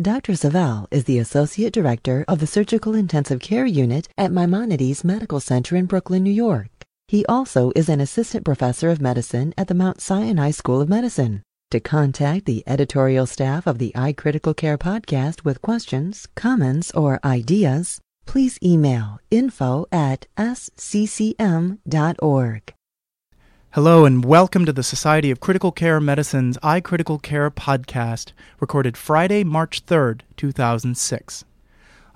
Dr. Savel is the Associate Director of the Surgical Intensive Care Unit at Maimonides Medical Center in Brooklyn, New York. He also is an Assistant Professor of Medicine at the Mount Sinai School of Medicine. To contact the editorial staff of the iCritical Care podcast with questions, comments, or ideas, please email info at sccm.org. Hello, and welcome to the Society of Critical Care Medicine's iCritical Care podcast, recorded Friday, March 3rd, 2006.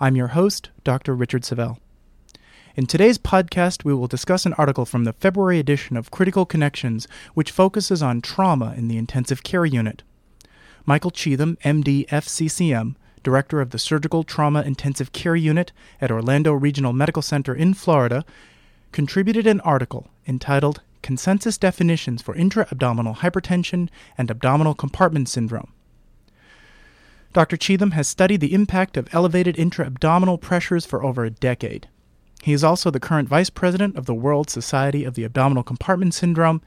I'm your host, Dr. Richard Savel. In today's podcast, we will discuss an article from the February edition of Critical Connections, which focuses on trauma in the intensive care unit. Michael Cheatham, MD, FCCM, Director of the Surgical Trauma Intensive Care Unit at Orlando Regional Medical Center in Florida, contributed an article entitled consensus definitions for intra-abdominal hypertension and abdominal compartment syndrome. Dr. Cheatham has studied the impact of elevated intra-abdominal pressures for over a decade. He is also the current vice president of the World Society of the Abdominal Compartment Syndrome,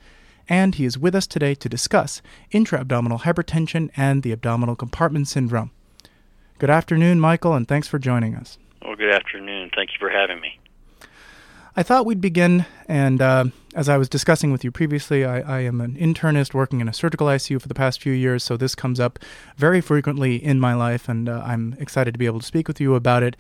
and he is with us today to discuss intra-abdominal hypertension and the abdominal compartment syndrome. Good afternoon, Michael, and thanks for joining us. Well, good afternoon. Thank you for having me. I thought we'd begin, and uh, as I was discussing with you previously, I, I, am an internist working in a surgical ICU for the past few years, so this comes up very frequently in my life, and uh, I'm excited to be able to speak with you about it.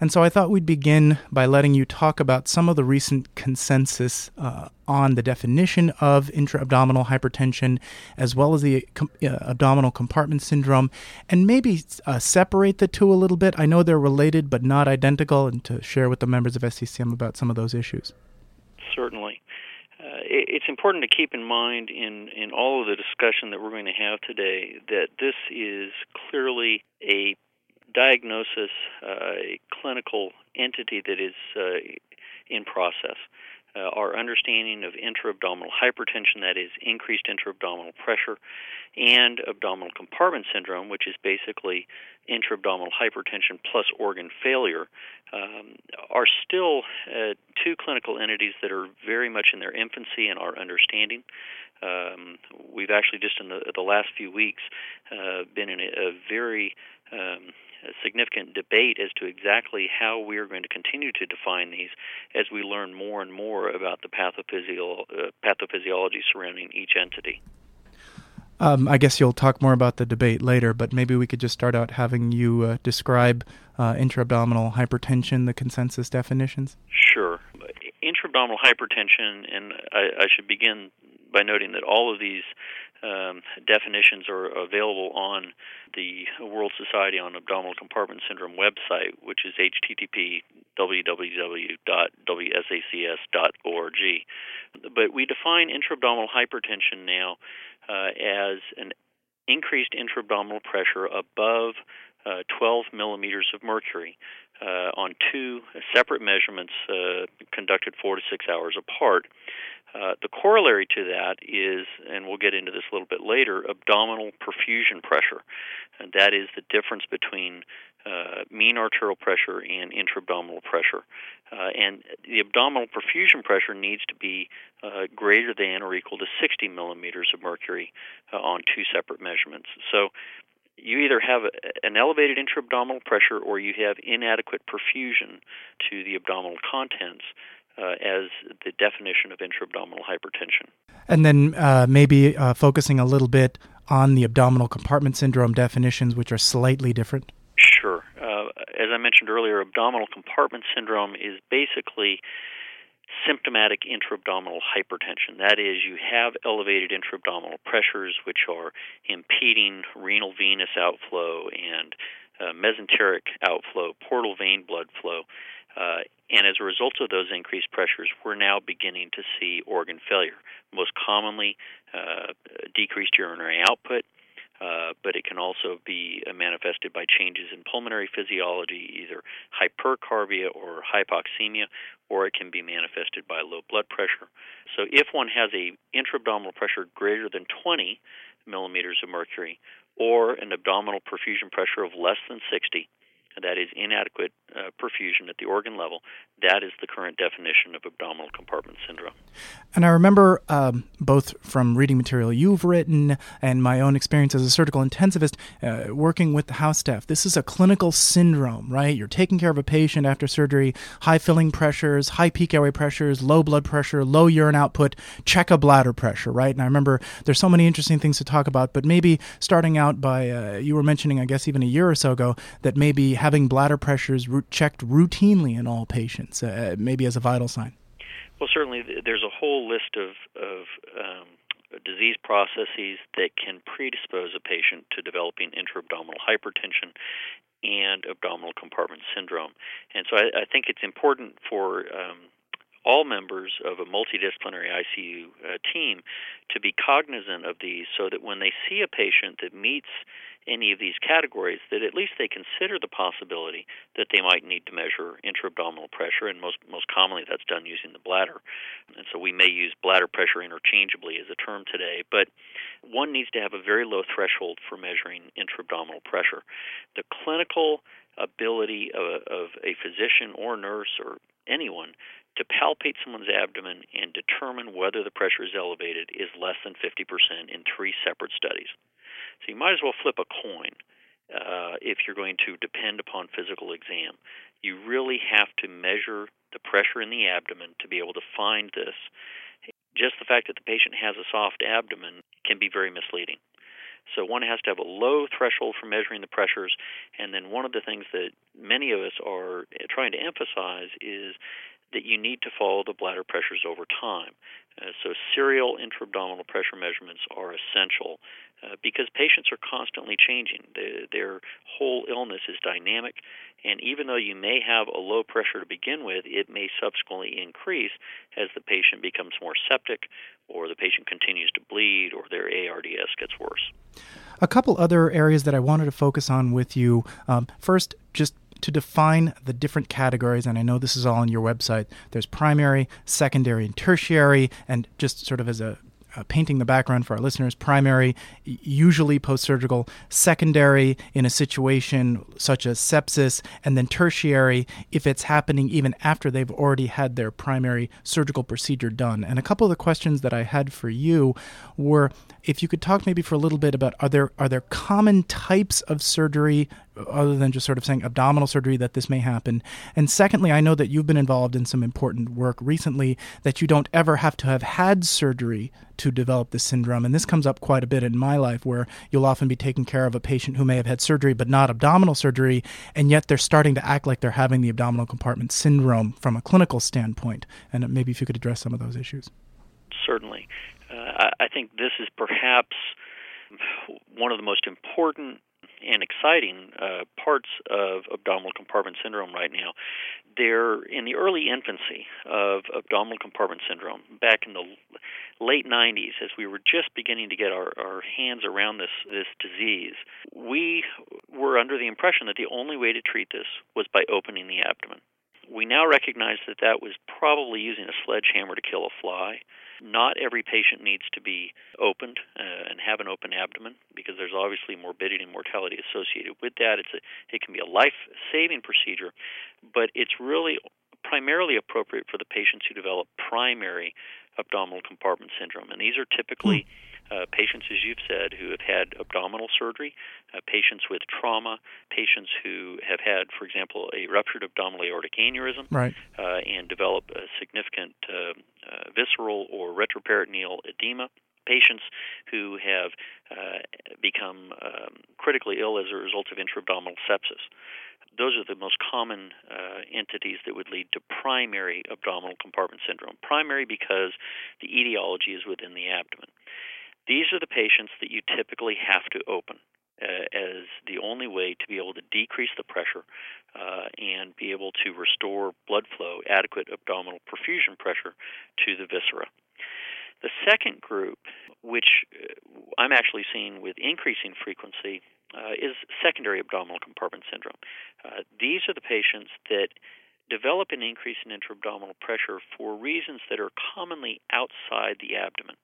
And so I thought we'd begin by letting you talk about some of the recent consensus uh, on the definition of intra-abdominal hypertension, as well as the com- uh, abdominal compartment syndrome, and maybe uh, separate the two a little bit. I know they're related but not identical, and to share with the members of SCCM about some of those issues. Certainly. Uh, it's important to keep in mind in, in all of the discussion that we're going to have today that this is clearly a diagnosis, uh, a clinical entity that is uh, in process. Uh, our understanding of intra-abdominal hypertension, that is increased intra-abdominal pressure, and abdominal compartment syndrome, which is basically intra-abdominal hypertension plus organ failure, um, are still uh, two clinical entities that are very much in their infancy in our understanding. Um, we've actually just in the, the last few weeks uh, been in a, a very um, a significant debate as to exactly how we are going to continue to define these as we learn more and more about the uh, pathophysiology surrounding each entity. Um, I guess you'll talk more about the debate later, but maybe we could just start out having you uh, describe uh, intra-abdominal hypertension, the consensus definitions. Sure. Intra-abdominal hypertension, and I, I should begin by noting that all of these um, definitions are available on the World Society on Abdominal Compartment Syndrome website, which is http www.wsacs.org. But we define intra-abdominal hypertension now as an increased intra-abdominal pressure above uh, 12 millimeters of mercury uh, on two separate measurements uh, conducted four to six hours apart. Uh, the corollary to that is, and we'll get into this a little bit later, abdominal perfusion pressure. And that is the difference between uh, mean arterial pressure and intra-abdominal pressure. Uh, and the abdominal perfusion pressure needs to be uh, greater than or equal to 60 millimeters of mercury uh, on two separate measurements. So you either have an elevated intra-abdominal pressure or you have inadequate perfusion to the abdominal contents uh, as the definition of intra-abdominal hypertension. And then uh, maybe uh, focusing a little bit on the abdominal compartment syndrome definitions, which are slightly different. Sure. Uh, as I mentioned earlier, abdominal compartment syndrome is basically symptomatic intra-abdominal hypertension. That is, you have elevated intra-abdominal pressures, which are impeding renal venous outflow and uh, mesenteric outflow, portal vein blood flow. Uh, and as a result of those increased pressures, we're now beginning to see organ failure. Most commonly, uh, decreased urinary output, uh, but it can also be uh, manifested by changes in pulmonary physiology, either hypercarbia or hypoxemia, or it can be manifested by low blood pressure. So if one has a intra-abdominal pressure greater than 20 millimeters of mercury, or an abdominal perfusion pressure of less than 60, that is inadequate uh, perfusion at the organ level. That is the current definition of abdominal compartment syndrome. And I remember um, both from reading material you've written and my own experience as a surgical intensivist uh, working with the house staff. This is a clinical syndrome, right? You're taking care of a patient after surgery, high filling pressures, high peak airway pressures, low blood pressure, low urine output, check a bladder pressure, right? And I remember there's so many interesting things to talk about, but maybe starting out by, uh, you were mentioning, I guess, even a year or so ago, that maybe having bladder pressures checked routinely in all patients, uh, maybe as a vital sign? Well, certainly there's a whole list of, of um, disease processes that can predispose a patient to developing intra-abdominal hypertension and abdominal compartment syndrome. And so I, I think it's important for um, all members of a multidisciplinary ICU uh, team to be cognizant of these so that when they see a patient that meets any of these categories that at least they consider the possibility that they might need to measure intra-abdominal pressure and most most commonly that's done using the bladder and so we may use bladder pressure interchangeably as a term today but one needs to have a very low threshold for measuring intra-abdominal pressure the clinical ability of, of a physician or nurse or anyone to palpate someone's abdomen and determine whether the pressure is elevated is less than 50% in three separate studies. So you might as well flip a coin uh, if you're going to depend upon physical exam. You really have to measure the pressure in the abdomen to be able to find this. Just the fact that the patient has a soft abdomen can be very misleading. So one has to have a low threshold for measuring the pressures, and then one of the things that many of us are trying to emphasize is that you need to follow the bladder pressures over time. Uh, so serial intra-abdominal pressure measurements are essential uh, because patients are constantly changing. The, their whole illness is dynamic, and even though you may have a low pressure to begin with, it may subsequently increase as the patient becomes more septic, or the patient continues to bleed, or their ARDS gets worse. A couple other areas that I wanted to focus on with you. Um, first, just to define the different categories, and I know this is all on your website, there's primary, secondary, and tertiary, and just sort of as a painting the background for our listeners primary usually post-surgical secondary in a situation such as sepsis and then tertiary if it's happening even after they've already had their primary surgical procedure done. And a couple of the questions that i had for you were if you could talk maybe for a little bit about are there are there common types of surgery other than just sort of saying abdominal surgery that this may happen. And secondly i know that you've been involved in some important work recently that you don't ever have to have had surgery to develop this syndrome. And this comes up quite a bit in my life where you'll often be taking care of a patient who may have had surgery but not abdominal surgery and yet they're starting to act like they're having the abdominal compartment syndrome from a clinical standpoint. And maybe if you could address some of those issues. Certainly. Uh, I think this is perhaps one of the most important and exciting uh, parts of abdominal compartment syndrome right now. They're in the early infancy of abdominal compartment syndrome. Back in the late 90s, as we were just beginning to get our, our hands around this, this disease, we were under the impression that the only way to treat this was by opening the abdomen. We now recognize that that was probably using a sledgehammer to kill a fly. Not every patient needs to be opened uh, and have an open abdomen because there's obviously morbidity and mortality associated with that. It's a, it can be a life-saving procedure, but it's really primarily appropriate for the patients who develop primary abdominal compartment syndrome, and these are typically mm uh, patients, as you've said, who have had abdominal surgery, uh, patients with trauma, patients who have had, for example, a ruptured abdominal aortic aneurysm, right. uh, and develop a significant uh, uh, visceral or retroperitoneal edema. Patients who have uh, become um, critically ill as a result of intra-abdominal sepsis those are the most common uh, entities that would lead to primary abdominal compartment syndrome. Primary because the etiology is within the abdomen. These are the patients that you typically have to open uh, as the only way to be able to decrease the pressure uh, and be able to restore blood flow, adequate abdominal perfusion pressure to the viscera. The second group which uh, I'm actually seeing with increasing frequency, uh, is secondary abdominal compartment syndrome. Uh, these are the patients that develop an increase in intra-abdominal pressure for reasons that are commonly outside the abdomen.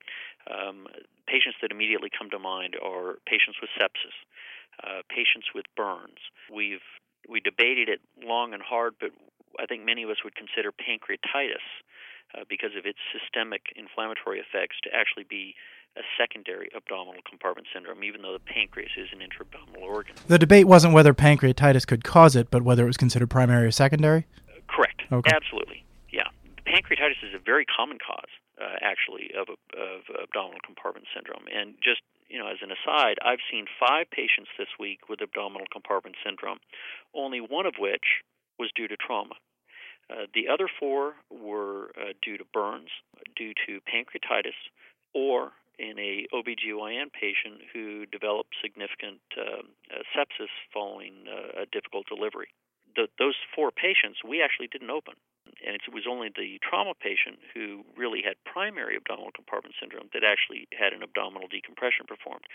Um, patients that immediately come to mind are patients with sepsis, uh, patients with burns. We've we debated it long and hard, but I think many of us would consider pancreatitis uh, because of its systemic inflammatory effects to actually be a secondary abdominal compartment syndrome, even though the pancreas is an intra-abdominal organ. The debate wasn't whether pancreatitis could cause it, but whether it was considered primary or secondary? Okay. Absolutely. Yeah. Pancreatitis is a very common cause, uh, actually, of, of abdominal compartment syndrome. And just you know, as an aside, I've seen five patients this week with abdominal compartment syndrome, only one of which was due to trauma. Uh, the other four were uh, due to burns, due to pancreatitis, or in a OBGYN patient who developed significant uh, uh, sepsis following uh, a difficult delivery. Those four patients we actually didn't open and it was only the trauma patient who really had primary abdominal compartment syndrome that actually had an abdominal decompression performed.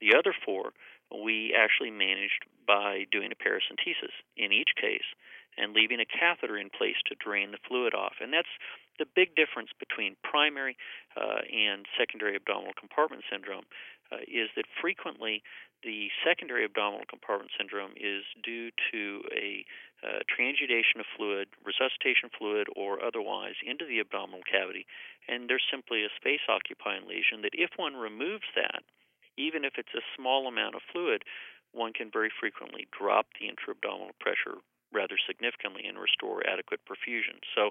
The other four we actually managed by doing a paracentesis in each case and leaving a catheter in place to drain the fluid off. And that's the big difference between primary uh, and secondary abdominal compartment syndrome uh, is that frequently the secondary abdominal compartment syndrome is due to a uh, transudation of fluid, resuscitation fluid, or otherwise into the abdominal cavity, and there's simply a space occupying lesion that if one removes that, even if it's a small amount of fluid, one can very frequently drop the intra-abdominal pressure rather significantly and restore adequate perfusion. So,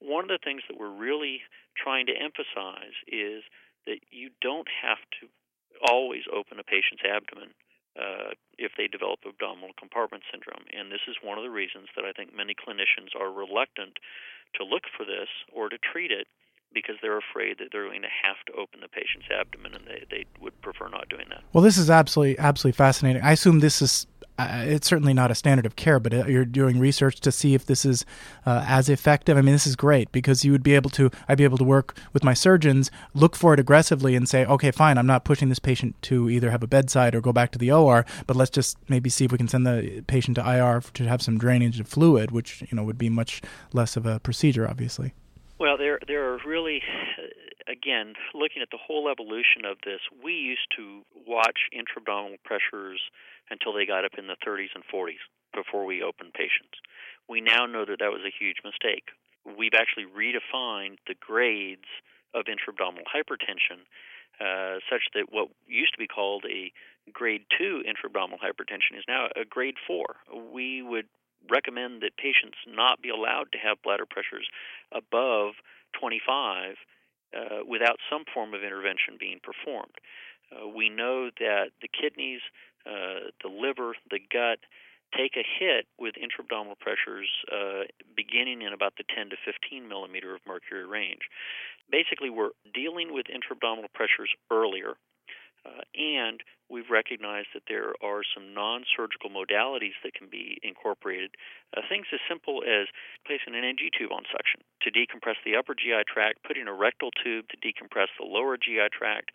one of the things that we're really trying to emphasize is that you don't have to always open a patient's abdomen uh, if they develop abdominal compartment syndrome. And this is one of the reasons that I think many clinicians are reluctant to look for this or to treat it because they're afraid that they're going to have to open the patient's abdomen and they, they would prefer not doing that. Well, this is absolutely absolutely fascinating. I assume this is uh, it's certainly not a standard of care, but uh, you're doing research to see if this is uh, as effective. I mean, this is great because you would be able to, I'd be able to work with my surgeons, look for it aggressively, and say, okay, fine, I'm not pushing this patient to either have a bedside or go back to the OR, but let's just maybe see if we can send the patient to IR to have some drainage of fluid, which you know would be much less of a procedure, obviously. Well, there there are really again, looking at the whole evolution of this, we used to watch intra-abdominal pressures until they got up in the 30s and 40s before we opened patients. We now know that that was a huge mistake. We've actually redefined the grades of intra-abdominal hypertension uh, such that what used to be called a grade 2 intra-abdominal hypertension is now a grade 4. We would recommend that patients not be allowed to have bladder pressures above 25 uh, without some form of intervention being performed. Uh, we know that the kidneys, uh, the liver, the gut take a hit with intra-abdominal pressures uh, beginning in about the 10 to 15 millimeter of mercury range. Basically, we're dealing with intra-abdominal pressures earlier uh, and we've recognized that there are some non surgical modalities that can be incorporated. Uh, things as simple as placing an NG tube on suction to decompress the upper GI tract, putting a rectal tube to decompress the lower GI tract,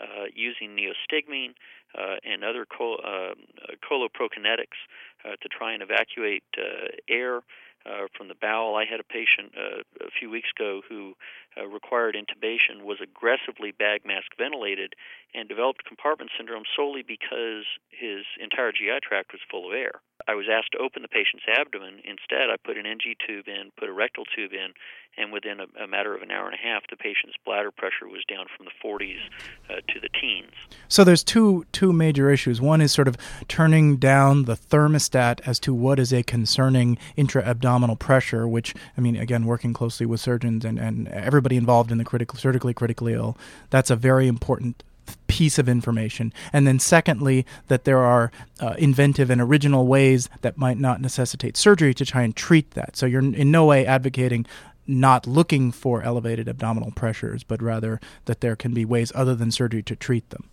uh, using neostigmine uh, and other col- uh, coloprokinetics uh, to try and evacuate air uh, from the bowel. I had a patient uh, a few weeks ago who uh, required intubation, was aggressively bag mask ventilated, and developed compartment syndrome solely because his entire GI tract was full of air. I was asked to open the patient's abdomen. Instead, I put an NG tube in, put a rectal tube in, and within a, a matter of an hour and a half, the patient's bladder pressure was down from the 40s uh, to the teens. So there's two two major issues. One is sort of turning down the thermostat as to what is a concerning intra-abdominal pressure, which I mean, again, working closely with surgeons and, and everybody involved in the critical surgically critically ill, that's a very important piece of information. And then, secondly, that there are uh, inventive and original ways that might not necessitate surgery to try and treat that. So, you're in no way advocating not looking for elevated abdominal pressures, but rather that there can be ways other than surgery to treat them.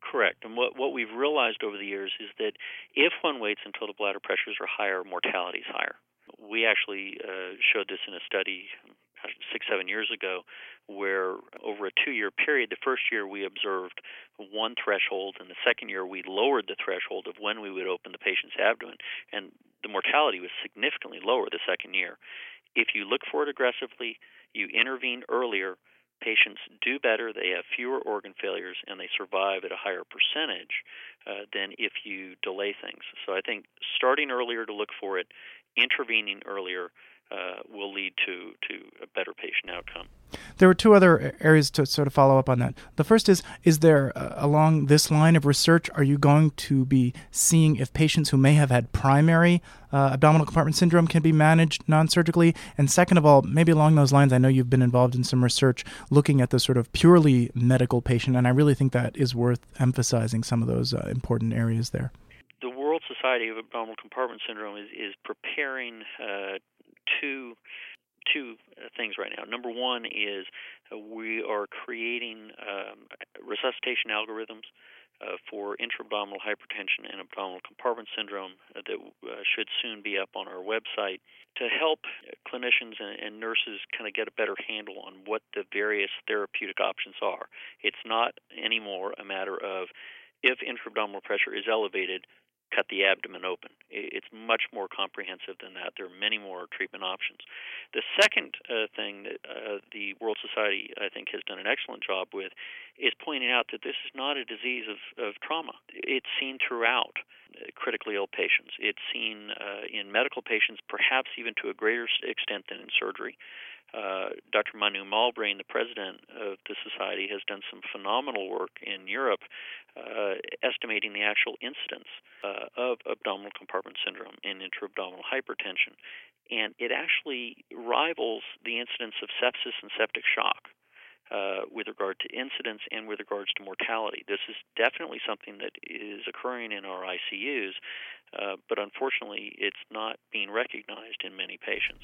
Correct. And what, what we've realized over the years is that if one waits until the bladder pressures are higher, mortality is higher. We actually uh, showed this in a study six, seven years ago, where over a two year period, the first year we observed one threshold, and the second year we lowered the threshold of when we would open the patient's abdomen, and the mortality was significantly lower the second year. If you look for it aggressively, you intervene earlier, patients do better, they have fewer organ failures, and they survive at a higher percentage uh, than if you delay things. So I think starting earlier to look for it, intervening earlier, uh, will lead to, to a better patient outcome. There were two other areas to sort of follow up on that. The first is Is there, uh, along this line of research, are you going to be seeing if patients who may have had primary uh, abdominal compartment syndrome can be managed non surgically? And second of all, maybe along those lines, I know you've been involved in some research looking at the sort of purely medical patient, and I really think that is worth emphasizing some of those uh, important areas there. The World Society of Abdominal Compartment Syndrome is, is preparing uh, two two uh, things right now. Number one is uh, we are creating um, resuscitation algorithms uh, for intra-abdominal hypertension and abdominal compartment syndrome uh, that uh, should soon be up on our website to help clinicians and, and nurses kind of get a better handle on what the various therapeutic options are. It's not anymore a matter of if intra-abdominal pressure is elevated, cut the abdomen open. It's much more comprehensive than that. There are many more treatment options. The second uh, thing that uh, the World Society, I think, has done an excellent job with is pointing out that this is not a disease of, of trauma. It's seen throughout uh, critically ill patients. It's seen uh, in medical patients, perhaps even to a greater extent than in surgery. Uh, Dr. Manu Malbrain, the president of the society, has done some phenomenal work in Europe uh, estimating the actual incidence uh, of abdominal compartment syndrome and intra-abdominal hypertension. And it actually rivals the incidence of sepsis and septic shock. Uh, with regard to incidence and with regards to mortality. This is definitely something that is occurring in our ICUs, uh, but unfortunately, it's not being recognized in many patients.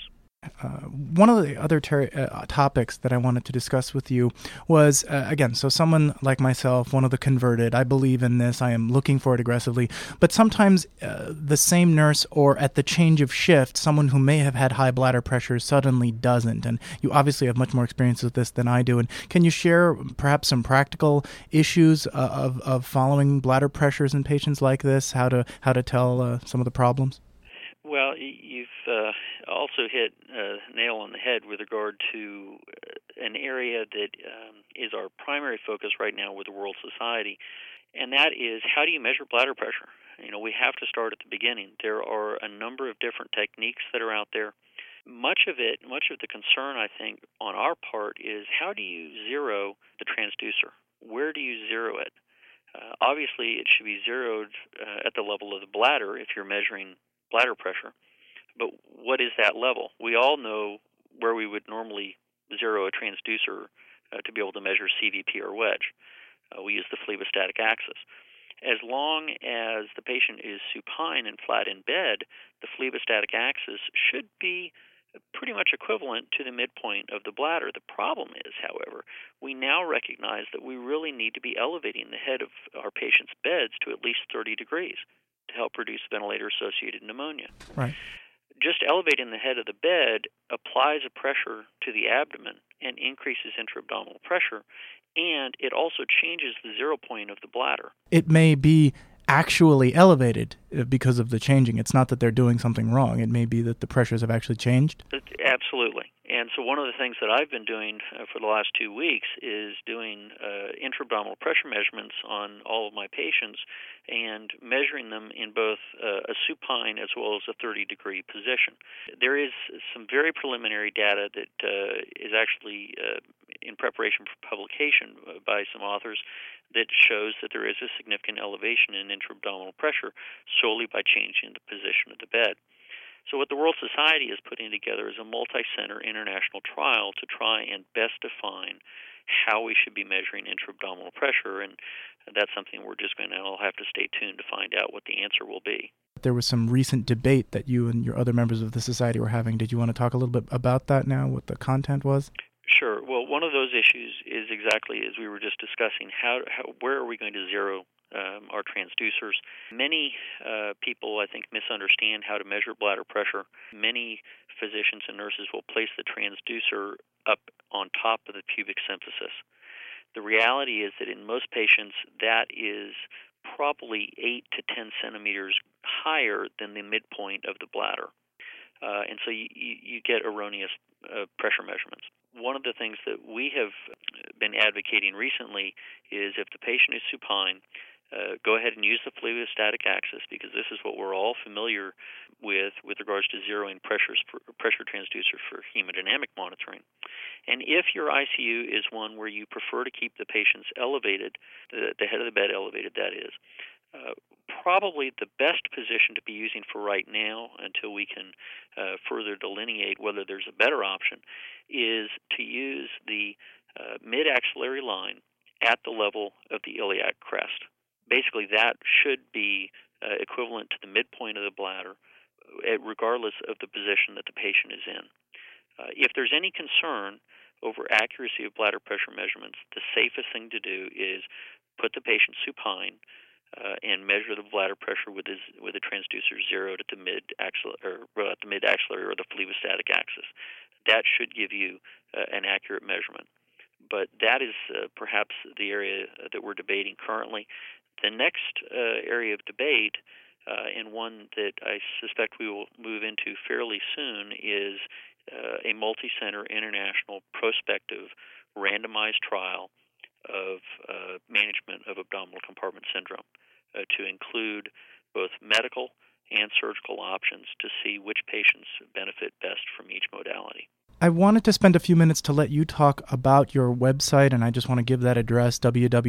Uh, one of the other ter- uh, topics that I wanted to discuss with you was uh, again, so someone like myself, one of the converted, I believe in this, I am looking for it aggressively, but sometimes uh, the same nurse or at the change of shift, someone who may have had high bladder pressure suddenly doesn't. And you obviously have much more experience with this than I do. And can you share perhaps some practical issues uh, of, of following bladder pressures in patients like this, how to, how to tell uh, some of the problems? Well, you've uh, also hit a nail on the head with regard to uh, an area that um, is our primary focus right now with the World Society, and that is how do you measure bladder pressure? You know, we have to start at the beginning. There are a number of different techniques that are out there. Much of it, much of the concern, I think, on our part is how do you zero the transducer? Where do you zero it? Uh, obviously, it should be zeroed uh, at the level of the bladder if you're measuring bladder pressure. But what is that level? We all know where we would normally zero a transducer uh, to be able to measure CVP or wedge. Uh, we use the phlebostatic axis. As long as the patient is supine and flat in bed, the phlebostatic axis should be pretty much equivalent to the midpoint of the bladder. The problem is, however, we now recognize that we really need to be elevating the head of our patients' beds to at least 30 degrees to help reduce ventilator associated pneumonia. Right just elevating the head of the bed applies a pressure to the abdomen and increases intra-abdominal pressure, and it also changes the zero point of the bladder. It may be actually elevated uh, because of the changing. It's not that they're doing something wrong. It may be that the pressures have actually changed. Absolutely. And so, one of the things that I've been doing uh, for the last two weeks is doing uh, intra-abdominal pressure measurements on all of my patients and measuring them in both uh, a supine as well as a 30 degree position. There is some very preliminary data that uh, is actually uh, in preparation for publication by some authors that shows that there is a significant elevation in intra-abdominal pressure solely by changing the position of the bed. So, what the World Society is putting together is a multi center international trial to try and best define how we should be measuring intra-abdominal pressure, and that's something we're just going to all have to stay tuned to find out what the answer will be. There was some recent debate that you and your other members of the society were having. Did you want to talk a little bit about that now, what the content was? Sure. Well, one of those issues is exactly as we were just discussing. How, how where are we going to zero um, our transducers. Many uh, people, I think, misunderstand how to measure bladder pressure. Many physicians and nurses will place the transducer up on top of the pubic symphysis. The reality is that in most patients, that is probably 8 to 10 centimeters higher than the midpoint of the bladder. Uh, and so you, you get erroneous uh, pressure measurements. One of the things that we have been advocating recently is if the patient is supine, uh, go ahead and use the phlebostatic axis because this is what we're all familiar with with regards to zeroing pressures pressure transducers for hemodynamic monitoring. And if your ICU is one where you prefer to keep the patients elevated, the, the head of the bed elevated, that is, uh, probably the best position to be using for right now until we can uh, further delineate whether there's a better option is to use the uh, mid axillary line at the level of the iliac crest. Basically, that should be uh, equivalent to the midpoint of the bladder, uh, regardless of the position that the patient is in. Uh, if there's any concern over accuracy of bladder pressure measurements, the safest thing to do is put the patient supine uh, and measure the bladder pressure with his with a transducer zeroed at the mid axillary or at the mid axillary or the phlebostatic axis. That should give you uh, an accurate measurement. But that is uh, perhaps the area that we're debating currently. The next uh, area of debate, uh, and one that I suspect we will move into fairly soon, is uh, a multi-center international prospective randomized trial of uh, management of abdominal compartment syndrome uh, to include both medical and surgical options to see which patients benefit best from each modality. I wanted to spend a few minutes to let you talk about your website, and I just want to give that address www.wsacs.org.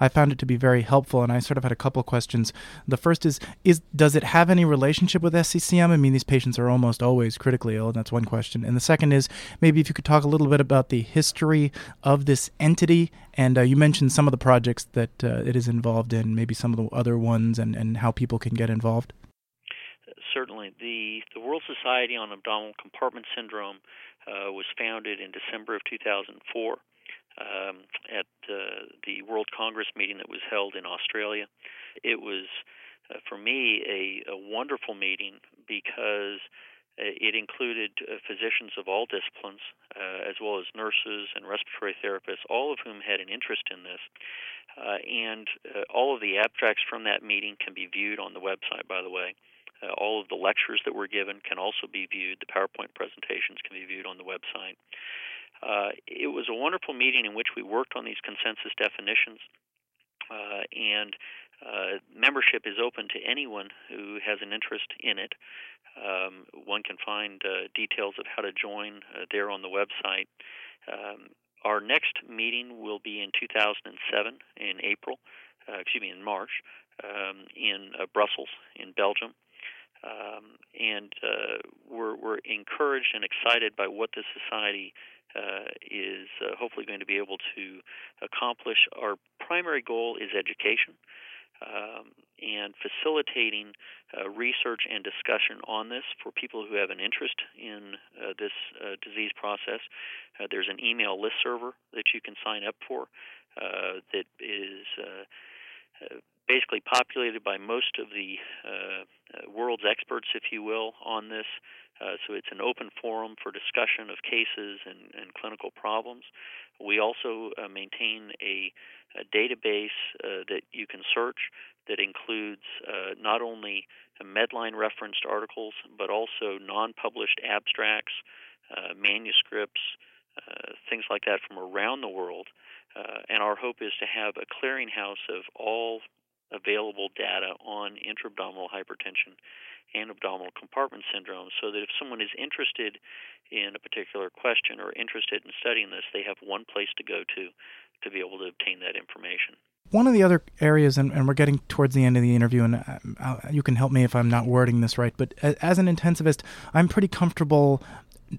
I found it to be very helpful, and I sort of had a couple questions. The first is, is does it have any relationship with SCCM? I mean, these patients are almost always critically ill, and that's one question. And the second is, maybe if you could talk a little bit about the history of this entity, and uh, you mentioned some of the projects that uh, it is involved in, maybe some of the other ones, and, and how people can get involved certainly. The, the World Society on Abdominal Compartment Syndrome uh, was founded in December of 2004 um, at uh, the World Congress meeting that was held in Australia. It was, uh, for me, a, a wonderful meeting because it included uh, physicians of all disciplines, uh, as well as nurses and respiratory therapists, all of whom had an interest in this. Uh, and uh, all of the abstracts from that meeting can be viewed on the website, by the way. Uh, all of the lectures that were given can also be viewed. The PowerPoint presentations can be viewed on the website. Uh, it was a wonderful meeting in which we worked on these consensus definitions, uh, and uh, membership is open to anyone who has an interest in it. Um, one can find uh, details of how to join uh, there on the website. Um, our next meeting will be in 2007 in April, excuse me, in March, um, in Brussels, in Belgium. Um, and uh, we're, we're encouraged and excited by what the society uh, is uh, hopefully going to be able to accomplish. Our primary goal is education. Um, and facilitating uh, research and discussion on this for people who have an interest in uh, this uh, disease process. there's an email list server that you can sign up for that is basically populated by most of the uh, uh, world's experts, if you will, on this. Uh, so it's an open forum for discussion of cases and, and clinical problems. We also uh, maintain a, a database uh, that you can search that includes uh, not only Medline referenced articles, but also non published abstracts, manuscripts, things like that from around the world. Uh, and our hope is to have a clearinghouse of all available data on intra-abdominal hypertension and abdominal compartment syndrome so that if someone is interested in a particular question or interested in studying this, they have one place to go to to be able to obtain that information. One of the other areas, and, and we're getting towards the end of the interview, and uh, you can help me if I'm not wording this right, but as an intensivist, I'm pretty comfortable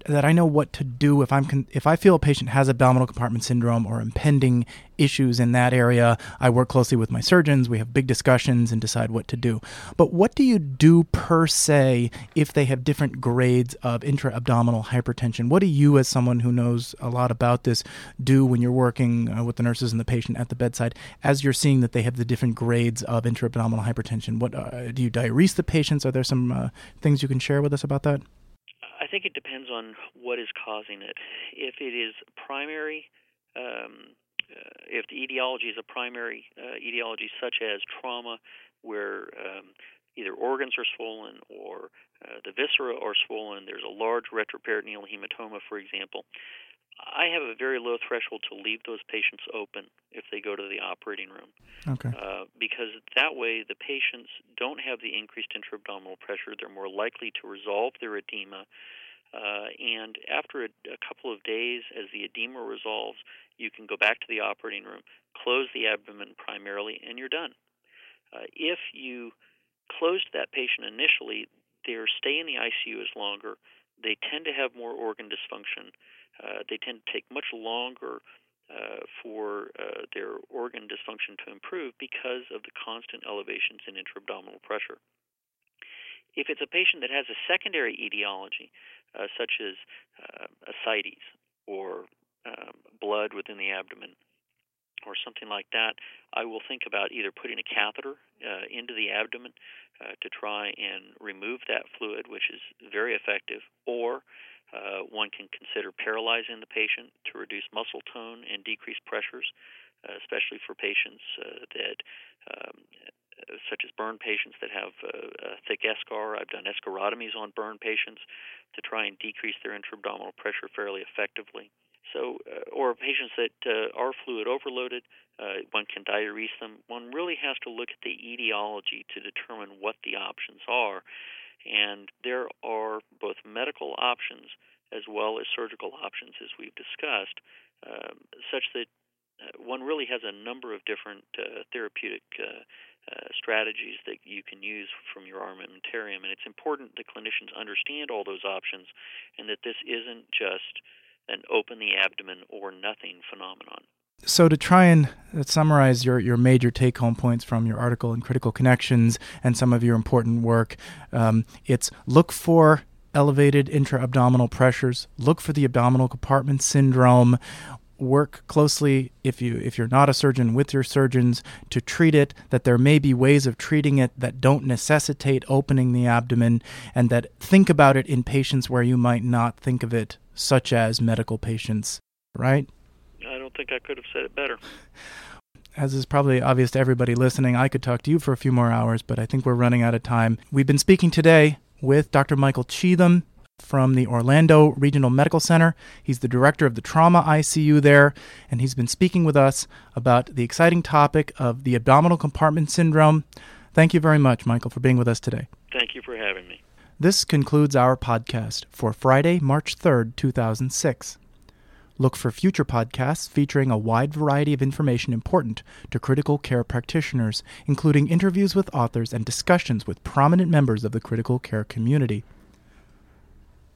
that I know what to do if I'm con- if I feel a patient has abdominal compartment syndrome or impending issues in that area. I work closely with my surgeons. We have big discussions and decide what to do. But what do you do per se if they have different grades of intra-abdominal hypertension? What do you, as someone who knows a lot about this, do when you're working uh, with the nurses and the patient at the bedside as you're seeing that they have the different grades of intra-abdominal hypertension? What uh, do you diurese the patients? Are there some uh, things you can share with us about that? I think it depends on what is causing it. If it is primary, um, uh, if the etiology is a primary uh, etiology such as trauma, where um, either organs are swollen or uh, the viscera are swollen, there's a large retroperitoneal hematoma, for example. I have a very low threshold to leave those patients open if they go to the operating room. Okay. Uh, because that way the patients don't have the increased intra-abdominal pressure. They're more likely to resolve their edema. Uh, and after a, a couple of days, as the edema resolves, you can go back to the operating room, close the abdomen primarily, and you're done. Uh, if you closed that patient initially, their stay in the ICU is longer. They tend to have more organ dysfunction uh, they tend to take much longer uh, for uh, their organ dysfunction to improve because of the constant elevations in intra-abdominal pressure. If it's a patient that has a secondary etiology, uh, such as uh, ascites or um, blood within the abdomen, or something like that, I will think about either putting a catheter uh, into the abdomen uh, to try and remove that fluid, which is very effective, or uh, one can consider paralyzing the patient to reduce muscle tone and decrease pressures, uh, especially for patients that, um, such as burn patients that have uh, thick eschar. I've done escharotomies on burn patients to try and decrease their intra-abdominal pressure fairly effectively. So, uh, or patients that uh, are fluid overloaded, uh, one can diurese them. One really has to look at the etiology to determine what the options are. And there are both medical options as well as surgical options, as we've discussed, um, such that uh, one really has a number of different uh, therapeutic uh, strategies that you can use from your armamentarium. And it's important that clinicians understand all those options and that this isn't just an open the abdomen or nothing phenomenon. So, to try and uh, summarize your, your major take home points from your article in Critical Connections and some of your important work, um, it's look for elevated intra abdominal pressures, look for the abdominal compartment syndrome. Work closely if you if you're not a surgeon with your surgeons to treat it. That there may be ways of treating it that don't necessitate opening the abdomen, and that think about it in patients where you might not think of it, such as medical patients. Right? I don't think I could have said it better. As is probably obvious to everybody listening, I could talk to you for a few more hours, but I think we're running out of time. We've been speaking today with Dr. Michael Cheatham from the Orlando Regional Medical Center. He's the director of the trauma ICU there, and he's been speaking with us about the exciting topic of the abdominal compartment syndrome. Thank you very much, Michael, for being with us today. Thank you for having me. This concludes our podcast for Friday, March 3rd, 2006. Look for future podcasts featuring a wide variety of information important to critical care practitioners, including interviews with authors and discussions with prominent members of the critical care community.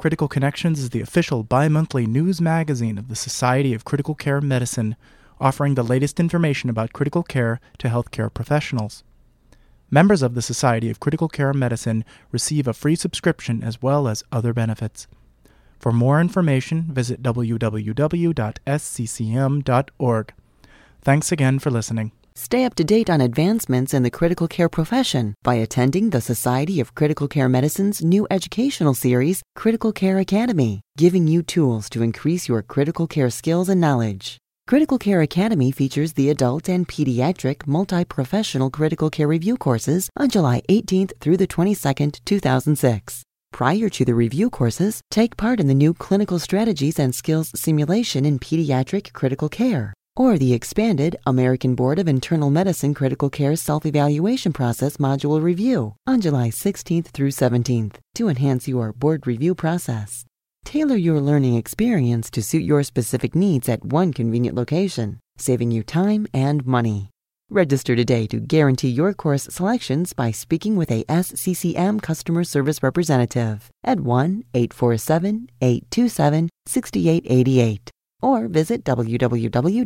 Critical Connections is the official bi monthly news magazine of the Society of Critical Care Medicine, offering the latest information about critical care to healthcare professionals. Members of the Society of Critical Care Medicine receive a free subscription as well as other benefits. For more information, visit www.sccm.org. Thanks again for listening. Stay up to date on advancements in the critical care profession by attending the Society of Critical Care Medicine's new educational series, Critical Care Academy, giving you tools to increase your critical care skills and knowledge. Critical Care Academy features the adult and pediatric multi-professional critical care review courses on July 18th through the 22nd, 2006. Prior to the review courses, take part in the new Clinical Strategies and Skills Simulation in Pediatric Critical Care or the expanded American Board of Internal Medicine Critical Care Self Evaluation Process Module Review on July 16th through 17th to enhance your board review process. Tailor your learning experience to suit your specific needs at one convenient location, saving you time and money. Register today to guarantee your course selections by speaking with a SCCM customer service representative at 1 847 827 6888 or visit www.sccm.org.